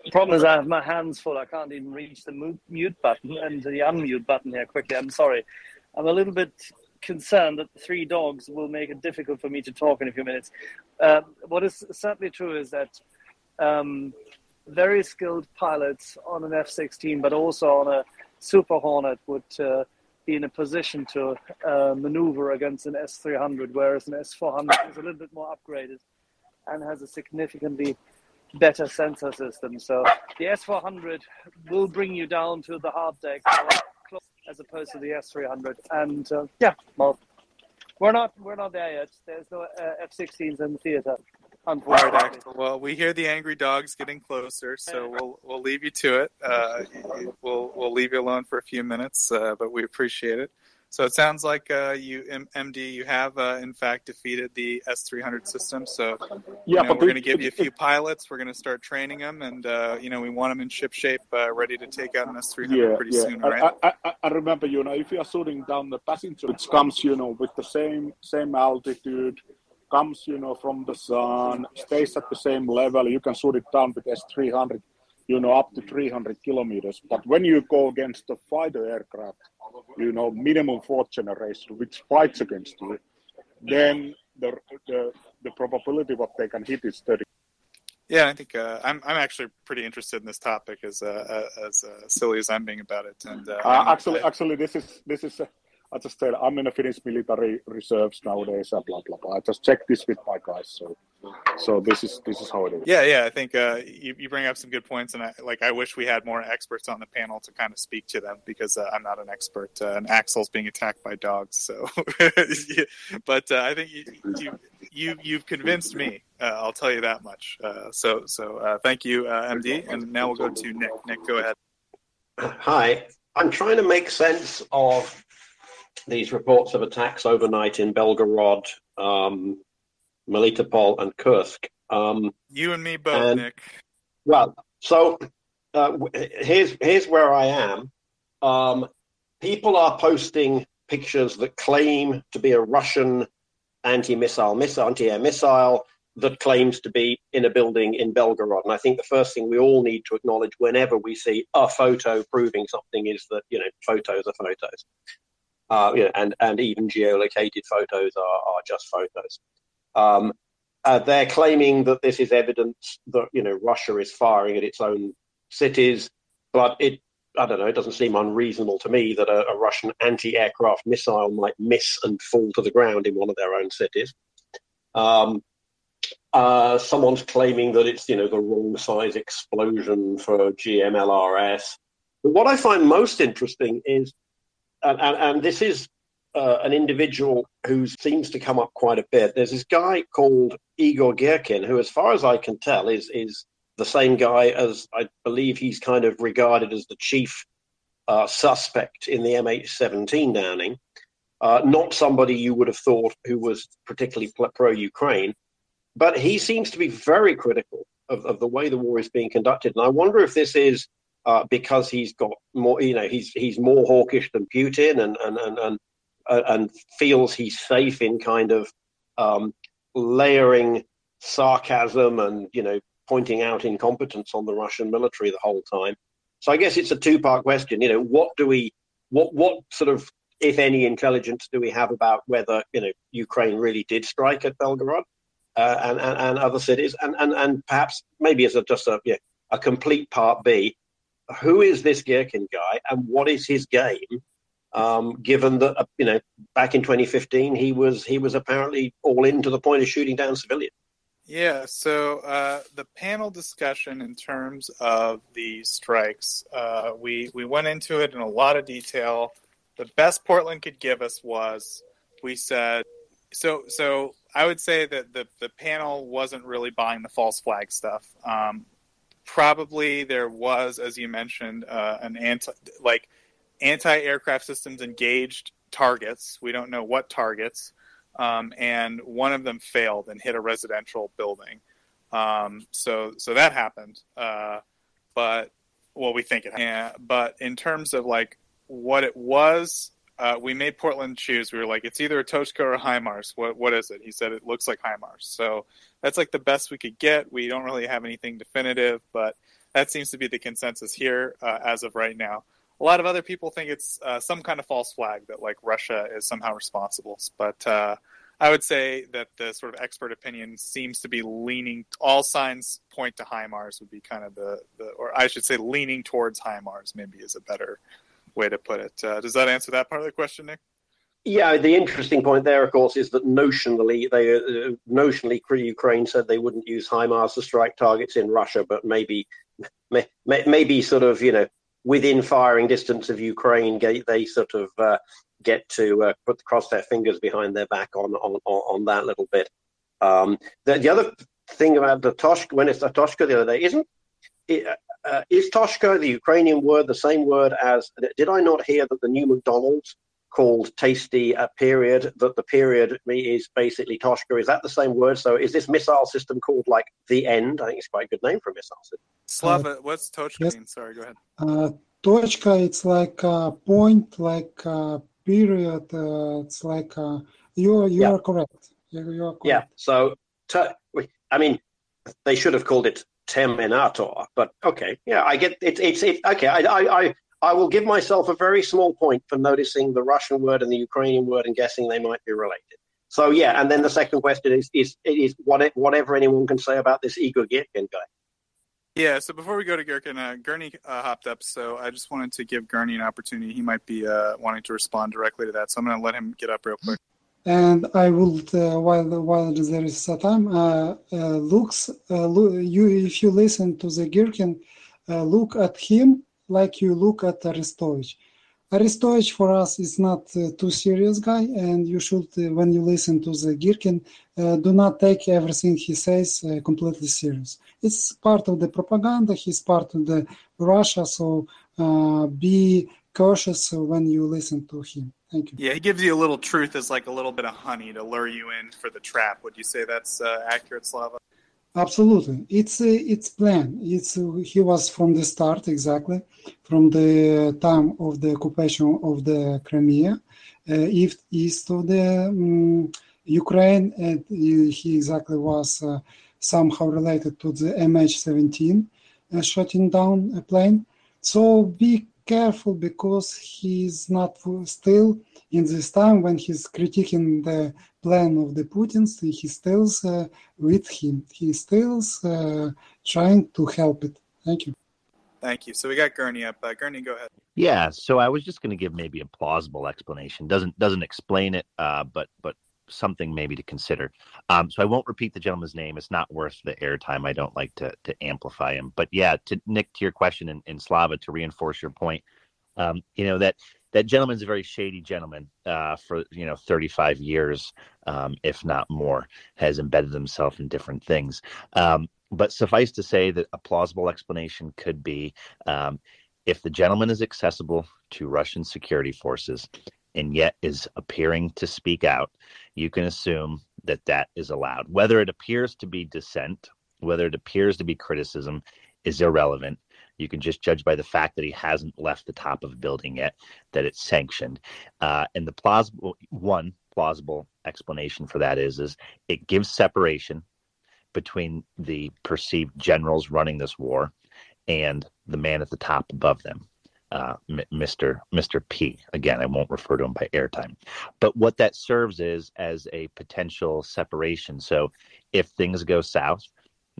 The problem is I have my hands full. I can't even reach the mu- mute button and the unmute button here quickly. I'm sorry. I'm a little bit concerned that three dogs will make it difficult for me to talk in a few minutes. Um, what is certainly true is that um, very skilled pilots on an F-16, but also on a Super Hornet, would uh, be in a position to uh, maneuver against an S-300, whereas an S-400 is a little bit more upgraded and has a significantly better sensor system. So the S400 will bring you down to the hard deck as opposed to the S300. And uh, yeah, well, we're not we're not there yet. There's no uh, F16s in the theater. Right, Unfortunately. Well, we hear the angry dogs getting closer, so we'll we'll leave you to it. Uh, we'll we'll leave you alone for a few minutes, uh, but we appreciate it. So it sounds like uh, you, M- MD, you have uh, in fact defeated the S300 system. So Yeah, you know, we're going to give you a few pilots. We're going to start training them, and uh, you know we want them in ship shape, uh, ready to take out an S300 yeah, pretty yeah. soon, right? I, I, I, remember, you know, if you are shooting down the passenger, which comes, you know, with the same same altitude, comes, you know, from the sun, stays at the same level, you can shoot it down with S300, you know, up to 300 kilometers. But when you go against the fighter aircraft, you know, minimum fourth generation, which fights against you, then the the the probability what they can hit is 30. Yeah, I think uh, I'm I'm actually pretty interested in this topic as uh, as uh, silly as I'm being about it. And uh, Uh, actually, I- actually, this is this is. I just tell I'm in the Finnish military reserves nowadays. Uh, blah blah blah. I just check this with my guys. So, so this is this is how it is. Yeah, yeah, I think uh, you, you bring up some good points, and I like. I wish we had more experts on the panel to kind of speak to them because uh, I'm not an expert, uh, and Axel's being attacked by dogs. So, but uh, I think you, you you you've convinced me. Uh, I'll tell you that much. Uh, so so uh, thank you, uh, MD, and now we'll go to Nick. Nick, go ahead. Hi. I'm trying to make sense of these reports of attacks overnight in Belgorod, um, Melitopol, and Kursk. Um, You and me both, And- Nick. well, so uh, here's here's where I am. Um, people are posting pictures that claim to be a Russian anti-missile, missile, anti-air missile that claims to be in a building in Belgorod. And I think the first thing we all need to acknowledge whenever we see a photo proving something is that you know photos are photos. Uh, you know, and and even geolocated photos are, are just photos. Um, uh, they're claiming that this is evidence that you know Russia is firing at its own cities, but it I don't know. It doesn't seem unreasonable to me that a, a Russian anti-aircraft missile might miss and fall to the ground in one of their own cities. Um, uh, someone's claiming that it's you know the wrong size explosion for GMLRS. But what I find most interesting is, and, and, and this is uh, an individual who seems to come up quite a bit. There's this guy called Igor Girkin, who, as far as I can tell, is is the same guy as I believe he's kind of regarded as the chief uh, suspect in the MH17 downing. Uh, not somebody you would have thought who was particularly pro Ukraine, but he seems to be very critical of, of the way the war is being conducted. And I wonder if this is uh, because he's got more, you know, he's he's more hawkish than Putin and and and and, uh, and feels he's safe in kind of um, layering sarcasm and you know pointing out incompetence on the Russian military the whole time. So I guess it's a two-part question. You know, what do we, what what sort of, if any, intelligence do we have about whether you know Ukraine really did strike at Belgorod uh, and, and, and other cities, and and and perhaps maybe as a just a yeah, a complete part B, who is this Girkin guy and what is his game? Um, given that uh, you know back in 2015 he was he was apparently all in to the point of shooting down civilians. Yeah, so uh, the panel discussion in terms of the strikes, uh, we we went into it in a lot of detail. The best Portland could give us was we said so. So I would say that the the panel wasn't really buying the false flag stuff. Um, probably there was, as you mentioned, uh, an anti like anti aircraft systems engaged targets. We don't know what targets um, and one of them failed and hit a residential building. Um, so so that happened. Uh, but well, we think it. Yeah, but in terms of like what it was, uh, we made Portland choose. We were like, it's either a Tochka or a HIMARS. What what is it? He said it looks like HIMARS. So that's like the best we could get. We don't really have anything definitive, but that seems to be the consensus here uh, as of right now a lot of other people think it's uh, some kind of false flag that like Russia is somehow responsible. But uh, I would say that the sort of expert opinion seems to be leaning. All signs point to HIMARS would be kind of the, the or I should say, leaning towards HIMARS. Maybe is a better way to put it. Uh, does that answer that part of the question, Nick? Yeah, the interesting point there, of course, is that notionally, they uh, notionally Ukraine said they wouldn't use HIMARS to strike targets in Russia, but maybe, may, maybe sort of you know within firing distance of Ukraine, they sort of uh, get to uh, put cross their fingers behind their back on on, on that little bit. Um, the, the, other thing about the Tochka, when it's the Tochka the other day, isn't it, uh, is Tochka the Ukrainian word the same word as? Did I not hear that the new McDonald's called tasty a period that the period is basically Tochka. Is that the same word? So is this missile system called like the end? I think it's quite a good name for a missile system. Slava, uh, what's Tochka yes. mean? Sorry, go ahead. Uh, Tochka, it's like a point, like a period. Uh, it's like a, you you yeah. are correct. You, you, are correct. Yeah. So to, I mean, they should have called it Terminator, but okay. Yeah, I get it. It's it. Okay, I I I will give myself a very small point for noticing the Russian word and the Ukrainian word and guessing they might be related. So yeah, and then the second question is is is what, whatever anyone can say about this Igor Girkin guy. Yeah, so before we go to Girkin, uh, Gurney uh, hopped up, so I just wanted to give Gurney an opportunity. He might be uh, wanting to respond directly to that, so I'm going to let him get up real quick. And I will, uh, while while there is time, uh, uh, looks you if you listen to the Girkin, look at him like you look at Arestovich. Arestovich for us is not uh, too serious guy, and you should, uh, when you listen to the Girkin, uh, do not take everything he says uh, completely serious. It's part of the propaganda. He's part of the Russia, so uh, be cautious when you listen to him. Thank you. Yeah, he gives you a little truth as like a little bit of honey to lure you in for the trap. Would you say that's uh, accurate, Slava? Absolutely, it's uh, it's plan. It's uh, he was from the start exactly, from the time of the occupation of the Crimea, uh, east east of the um, Ukraine, and he exactly was uh, somehow related to the MH17 uh, shutting down a plane. So be careful because he's not still in this time when he's critiquing the plan of the Putins, he still uh, with him. He still uh, trying to help it. Thank you. Thank you. So we got Gurney up. Uh, Gurney, go ahead. Yeah. So I was just going to give maybe a plausible explanation. Doesn't doesn't explain it, uh, but but something maybe to consider. Um, so I won't repeat the gentleman's name. It's not worth the airtime. I don't like to to amplify him. But yeah, to Nick, to your question in, in Slava, to reinforce your point, um, you know that that gentleman's a very shady gentleman uh, for you know 35 years, um, if not more, has embedded himself in different things. Um, but suffice to say that a plausible explanation could be um, if the gentleman is accessible to Russian security forces and yet is appearing to speak out, you can assume that that is allowed. Whether it appears to be dissent, whether it appears to be criticism, is irrelevant. You can just judge by the fact that he hasn't left the top of a building yet, that it's sanctioned. Uh, and the plausible one plausible explanation for that is is it gives separation between the perceived generals running this war and the man at the top above them, uh, Mr. Mr. P. Again, I won't refer to him by airtime, but what that serves is as a potential separation. So, if things go south,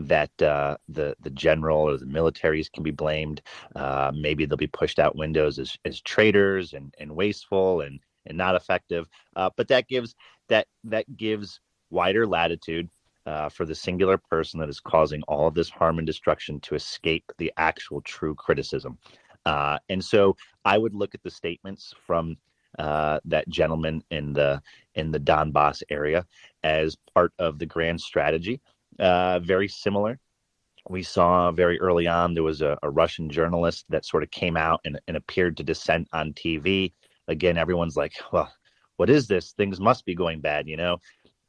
that uh, the the general or the militaries can be blamed. Uh, maybe they'll be pushed out windows as, as traitors and, and wasteful and and not effective. Uh, but that gives that that gives wider latitude uh, for the singular person that is causing all of this harm and destruction to escape the actual true criticism. Uh, and so I would look at the statements from uh, that gentleman in the in the Donbass area as part of the grand strategy. Uh, very similar. We saw very early on there was a, a Russian journalist that sort of came out and, and appeared to dissent on TV. Again, everyone's like, "Well, what is this? Things must be going bad," you know.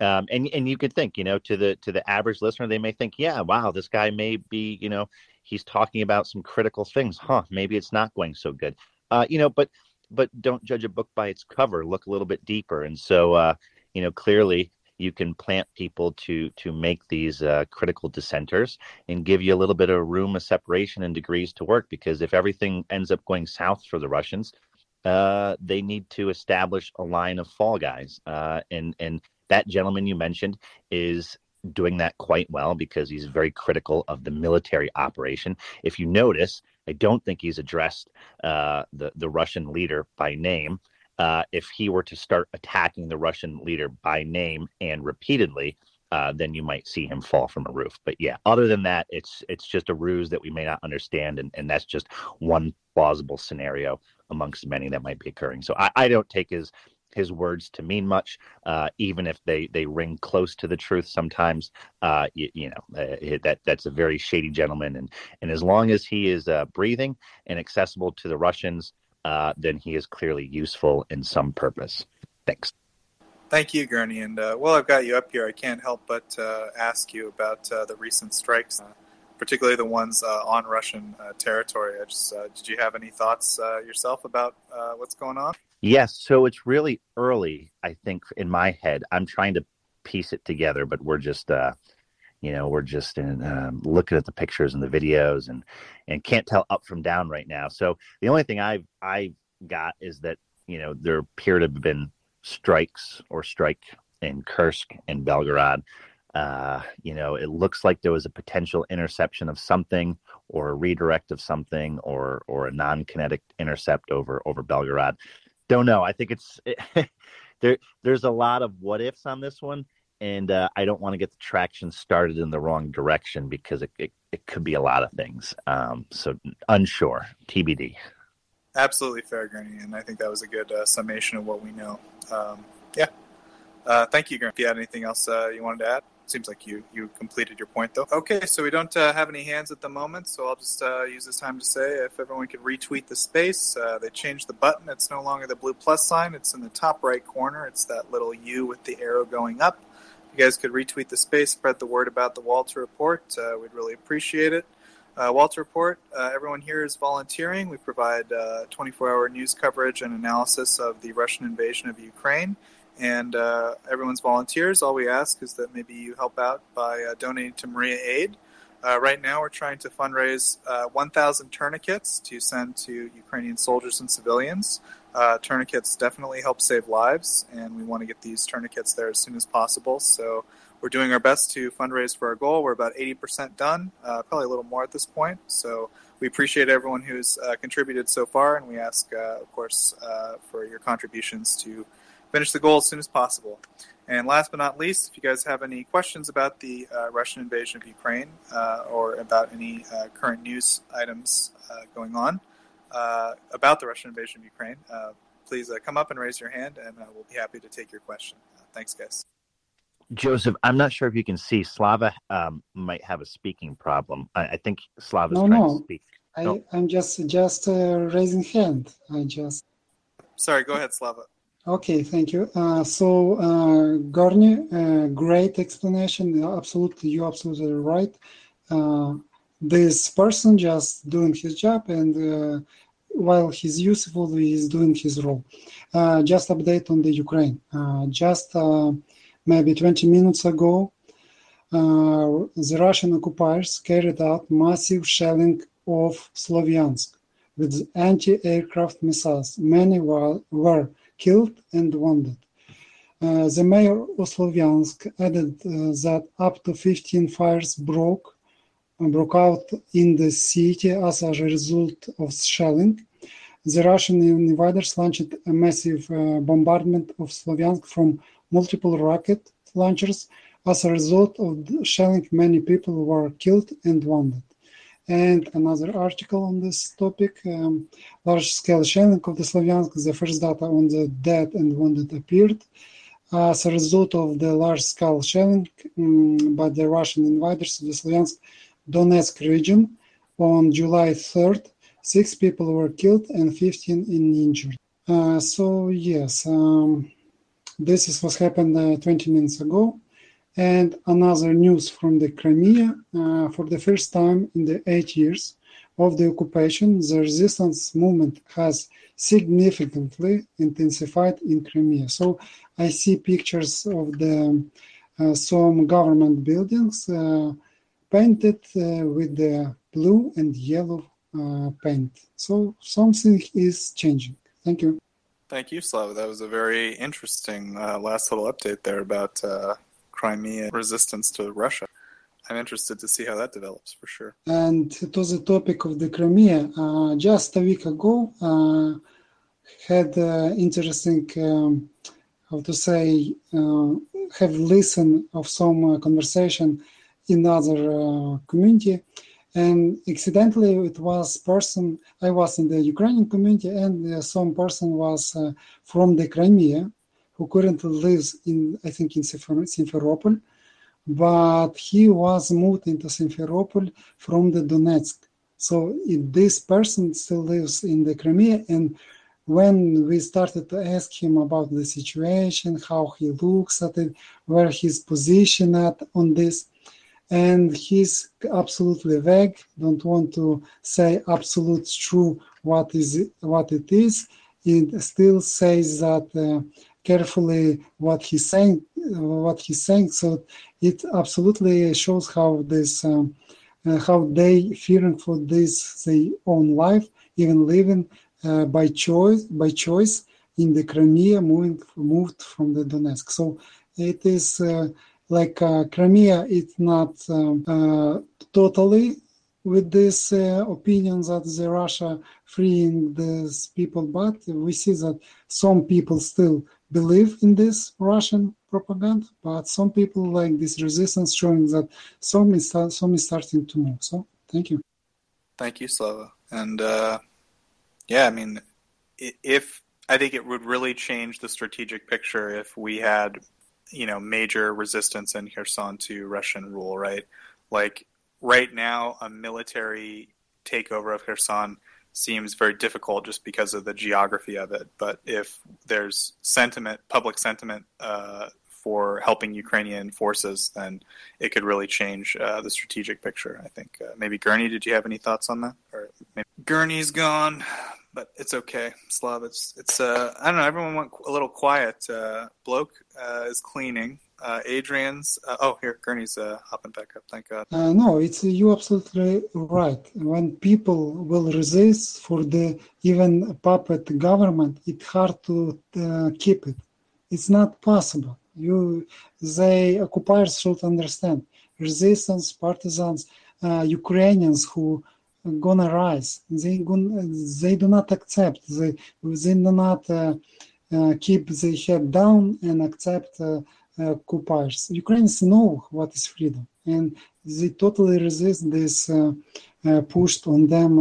Um, and and you could think, you know, to the to the average listener, they may think, yeah, wow, this guy may be, you know, he's talking about some critical things, huh? Maybe it's not going so good, uh, you know. But but don't judge a book by its cover. Look a little bit deeper, and so uh, you know, clearly you can plant people to to make these uh, critical dissenters and give you a little bit of room of separation and degrees to work. Because if everything ends up going south for the Russians, uh, they need to establish a line of fall guys, uh, and and that gentleman you mentioned is doing that quite well because he's very critical of the military operation. If you notice, I don't think he's addressed uh, the the Russian leader by name. Uh, if he were to start attacking the Russian leader by name and repeatedly, uh, then you might see him fall from a roof. But yeah, other than that, it's it's just a ruse that we may not understand, and, and that's just one plausible scenario amongst many that might be occurring. So I, I don't take his his words to mean much, uh, even if they, they ring close to the truth. Sometimes, uh, you, you, know, uh, that that's a very shady gentleman, and and as long as he is uh, breathing and accessible to the Russians, uh, then he is clearly useful in some purpose. Thanks. Thank you, Gurney. And uh, while I've got you up here, I can't help but ask you about the recent strikes particularly the ones uh, on Russian uh, territory. Just, uh, did you have any thoughts yourself about what's going on? Yes. So it's really early, I think, in my head. I'm trying to piece it together, but we're just, uh, you know, we're just in, um, looking at the pictures and the videos and, and can't tell up from down right now. So the only thing I've, I got is that, you know, there appear to have been strikes or strike in Kursk and Belgorod. Uh, you know, it looks like there was a potential interception of something or a redirect of something or, or a non-kinetic intercept over, over Belgorod don't know. I think it's it, there. There's a lot of what ifs on this one, and uh, I don't want to get the traction started in the wrong direction because it it, it could be a lot of things. Um, so unsure. TBD. Absolutely fair, Gurney, and I think that was a good uh, summation of what we know. Um, yeah. Uh, thank you, Gurney. If you had anything else uh, you wanted to add? Seems like you you completed your point though. Okay, so we don't uh, have any hands at the moment, so I'll just uh, use this time to say if everyone could retweet the space. They changed the button. It's no longer the blue plus sign. It's in the top right corner. It's that little U with the arrow going up. You guys could retweet the space, spread the word about the Walter Report. Uh, we'd really appreciate it. Uh, Walter Report, uh, everyone here is volunteering. We provide 24 hour news coverage and analysis of the Russian invasion of Ukraine and uh, everyone's volunteers. All we ask is that maybe you help out by uh, donating to Maria Aid. Uh, right now, we're trying to fundraise uh, 1,000 tourniquets to send to Ukrainian soldiers and civilians. Uh, tourniquets definitely help save lives, and we want to get these tourniquets there as soon as possible. So we're doing our best to fundraise for our goal. We're about 80% done, uh, probably a little more at this point. So we appreciate everyone who's contributed so far, and we ask, of course, for your contributions to finish the goal as soon as possible. And last but not least, if you guys have any questions about the uh, Russian invasion of Ukraine uh, or about any uh, current news items uh, going on uh, about the Russian invasion of Ukraine, uh, please come up and raise your hand, and we'll be happy to take your question. thanks, guys. Joseph, I'm not sure if you can see Slava um, might have a speaking problem. I, I think Slava's No, trying no. to speak. I, No. I'm just just uh, raising hand. I just Sorry, go ahead, Slava. okay. Thank you. Uh, so uh, Gurney, uh, great explanation. Absolutely, you're absolutely right. This person just doing his job, and uh, while he's useful, he's doing his role. Uh, just update on the Ukraine. Uh, just maybe 20 minutes ago, uh, the Russian occupiers carried out massive shelling of Sloviansk with anti-aircraft missiles. Many were, were killed and wounded. Uh, the mayor of Sloviansk added uh, that up to 15 fires broke broke out in the city as a result of shelling. The Russian invaders launched a massive uh, bombardment of Sloviansk from multiple rocket launchers. As a result of the shelling, many people were killed and wounded. And another article on this topic um, large scale shelling of the Sloviansk, the first data on the dead and wounded appeared. As a result of the large scale shelling um, by the Russian invaders the Sloviansk Donetsk region on July 3rd, six people were killed and 15 injured. Uh, so, yes, um, this is what happened uh, 20 minutes ago. And another news from the Crimea. Uh, for the first time in the eight years of the occupation, the resistance movement has significantly intensified in Crimea. So I see pictures of the uh, some government buildings uh, painted uh, with the blue and yellow uh, paint. So something is changing. Thank you. Thank you, Slava. That was a very interesting uh, last little update there about uh, Crimea resistance to Russia. I'm interested to see how that develops for sure. And to the topic of the Crimea, uh, just a week ago, uh, had uh, interesting, um, how to say, uh, have listened of some uh, conversation in other uh, community, and accidentally it was person. I was in the Ukrainian community, and uh, some person was uh, from the Crimea, who currently lives in, I think, in Simfer- Simferopol but he was moved into Simferopol from the Donetsk. So this person still lives in the Crimea, and when we started to ask him about the situation, how he looks at it, where his position at on this, and he's absolutely vague, don't want to say absolute true what is what it is. It still says that uh, carefully what he's saying, what he's saying. So it absolutely shows how this, um, uh, how they fearing for this their own life, even living uh, by choice, by choice in the Crimea, moving moved from the Donetsk. So it is uh, like uh, Crimea. It's not um, uh, totally with this uh, opinion that the Russia freeing these people, but we see that some people still believe in this Russian propaganda, but some people like this resistance showing that some is some is starting to move. So thank you. Thank you, Slava. And uh, yeah, I mean, if I think it would really change the strategic picture if we had, you know, major resistance in Kherson to Russian rule, right? Like right now, a military takeover of Kherson seems very difficult just because of the geography of it. But if there's sentiment, public sentiment uh, for helping Ukrainian forces, then it could really change uh, the strategic picture. I think uh, maybe Gurney, did you have any thoughts on that? Or maybe Gurney's gone, but it's okay. Slav, it's it's uh, I don't know. Everyone went a little quiet. Uh, bloke uh, is cleaning. Uh, Adrian's uh, oh here Gurney's uh, hopping back up. Thank God. Uh, no, it's you absolutely right. When people will resist for the even puppet government, it's hard to keep it. It's not possible. You, they occupiers should understand. Resistance, partisans, Ukrainians who gonna rise. They they do not accept. They they do not uh, uh, keep their head down and accept. Uh, uh. Ukrainians know what is freedom, and they totally resist this uh, uh, pushed on them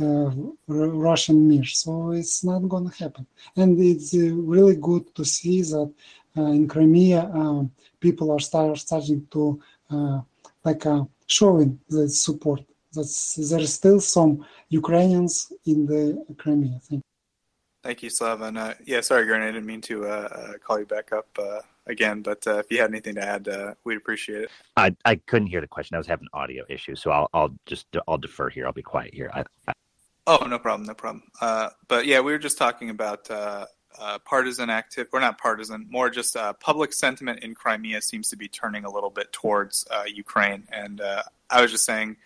uh, Russian mirror. So it's not going to happen. And it's really good to see that in Crimea, people are start, starting to like showing the support. That's, there is still some Ukrainians in the Crimea. Thank you. Thank you, Slava. Uh, yeah, sorry, Gern, I didn't mean to uh, call you back up uh, again, but if you had anything to add, we'd appreciate it. I, I couldn't hear the question. I was having audio issues, so I'll I'll just I'll defer here. I'll be quiet here. I, I... Oh, no problem, no problem. but yeah, we were just talking about uh, partisan active or not partisan, more just uh, public sentiment in Crimea seems to be turning a little bit towards uh, Ukraine. And I was just saying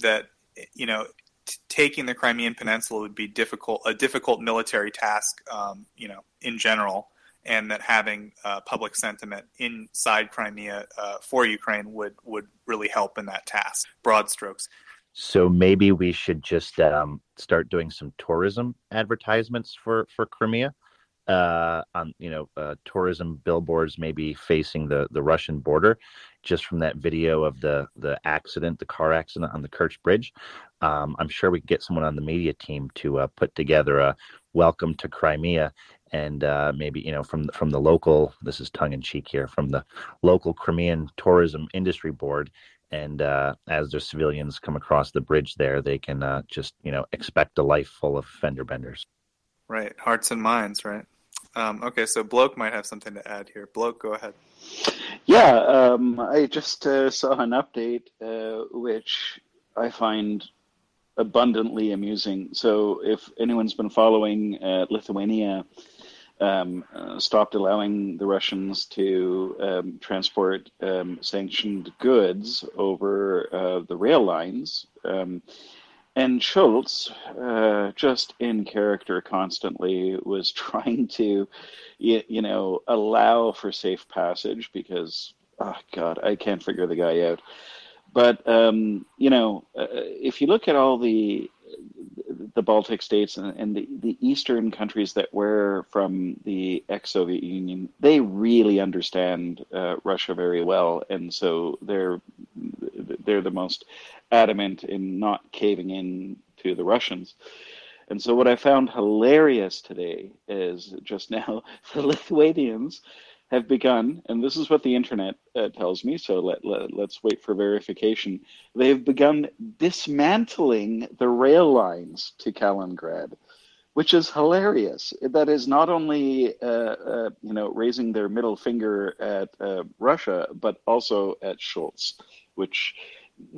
that you know t- taking the Crimean Peninsula would be difficult a difficult military task, um, you know, in general, and that having uh, public sentiment inside Crimea uh, for Ukraine would would really help in that task. Broad strokes. So maybe we should just um, start doing some tourism advertisements for for Crimea uh, on you know uh, tourism billboards maybe facing the the Russian border, just from that video of the the accident, the car accident on the Kerch Bridge. Um, I'm sure we could get someone on the media team to uh, put together a welcome to Crimea, and uh, maybe you know from from the local. This is tongue in cheek here from the local Crimean Tourism Industry Board. And uh, as the civilians come across the bridge there, they can uh, just you know expect a life full of fender benders. Right, hearts and minds, right? Um, okay, so Bloke might have something to add here. Bloke, go ahead. Yeah, um, I just uh, saw an update uh, which I find abundantly amusing. So, if anyone's been following, uh, Lithuania um, uh, stopped allowing the Russians to um, transport um, sanctioned goods over uh, the rail lines. And Scholz, uh, just in character constantly, was trying to, you, you, know, allow for safe passage because, oh God, I can't figure the guy out. But um, you know, uh, if you look at all the the Baltic states and, and the, the eastern countries that were from the ex-Soviet Union, they really understand uh, Russia very well, and so they're they're the most adamant in not caving in to the Russians. And so, what I found hilarious today is just now the Lithuanians have begun, and this is what the internet uh, tells me, so let, let, let's wait for verification. They've begun dismantling the rail lines to Kaliningrad, which is hilarious. That is not only, uh, uh, you know, raising their middle finger at uh, Russia, but also at Scholz, which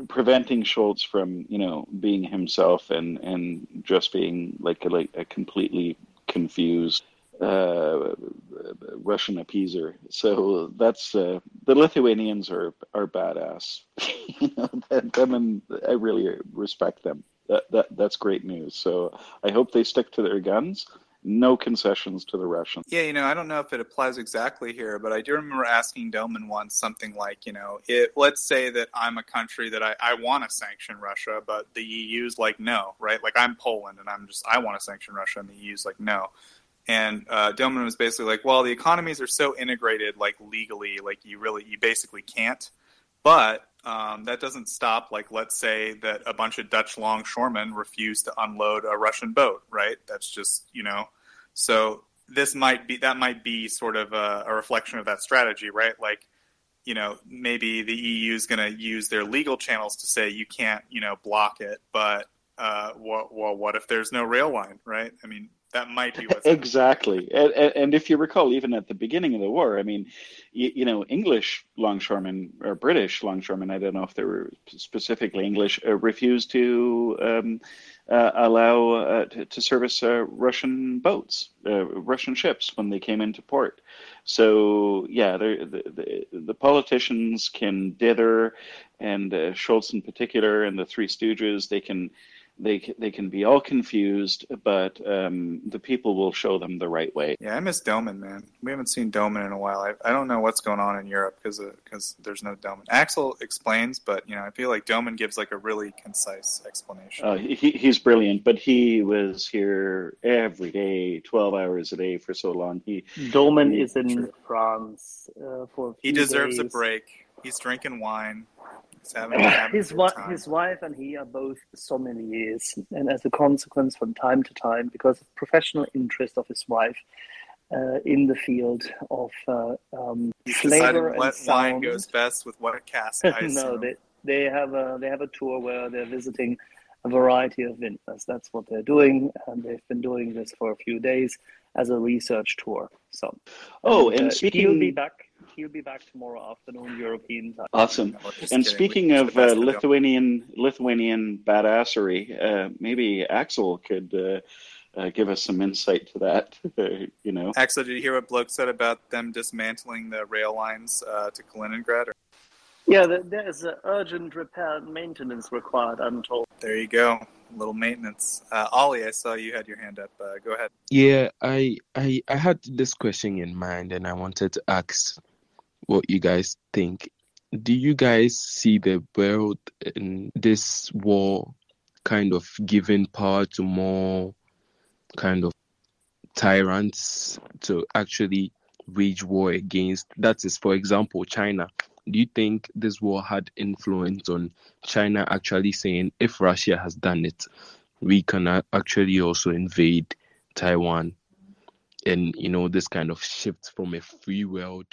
preventing Scholz from, you know, being himself and, and just being like a, like a completely confused uh, Russian appeaser. So that's uh, the Lithuanians are are badass. you know, them and I really respect them. That, that that's great news. So I hope they stick to their guns. No concessions to the Russians. Yeah, you know, I don't know if it applies exactly here, but I do remember asking Doman once something like, you know, it, let's say that I'm a country that I, I want to sanction Russia, but the EU's like, no, right? Like I'm Poland and I'm just, I want to sanction Russia and the EU's like, no and uh, was basically like, well, the economies are so integrated, like legally, like you really, you basically can't. But um, that doesn't stop, like, let's say that a bunch of Dutch longshoremen refuse to unload a Russian boat, right? That's just, you know, so this might be, that might be sort of a, a reflection of that strategy, right? Like, you know, maybe the EU is going to use their legal channels to say you can't, you know, block it, but uh, well, well, what if there's no rail line, right? I mean, that might be what's exactly. And, and, if you recall, even at the beginning of the war, I mean, you, you, know, English longshoremen or British longshoremen, I don't know if they were specifically English, uh, refused to um, uh, allow uh, to, to, service uh, Russian boats, uh, Russian ships when they came into port. So yeah, the, the, the politicians can dither, and uh, Scholz in particular, and the Three Stooges, they can they they can be all confused, but um, the people will show them the right way. Yeah, I miss Doman, man. We haven't seen Doman in a while. I, I don't know what's going on in Europe because because there's no Doman. Axel explains, but you know I feel like Doman gives like a really concise explanation. Uh, he, he's brilliant, but he was here every day, twelve hours a day for so long. He Doman he, is in true. France uh, for. he deserves days. a break. He's drinking wine his, wife, his wife and he are both sommeliers, and as a consequence, from time to time, because of professional interest of his wife, uh, in the field of uh, um, He's flavor and what sound. wine goes best with what cask. I no, assume. they they have a they have a tour where they're visiting a variety of vintners. That's what they're doing, and they've been doing this for a few days as a research tour. So, Oh, and uh, he'll be back. He'll be back tomorrow afternoon European time. Awesome. No, And kidding. speaking of uh. Lithuanian Lithuanian badassery, uh, maybe Axel could uh, uh, give us some insight to that. you know, Axel, did you hear what Bloke said about them dismantling the rail lines uh, to Kaliningrad? Or- Yeah, there, there is uh, urgent repair and maintenance required. I'm told. There you go. A little maintenance. Uh, Ollie, I saw you had your hand up. Uh, go ahead. Yeah, I, I I had this question in mind and I wanted to ask what you guys think. Do you guys see the world in this war kind of giving power to more kind of tyrants to actually wage war against? That is, for example, China. Do you think this war had influence on China actually saying if Russia has done it, we can actually also invade Taiwan? and you know this kind of shift from a free world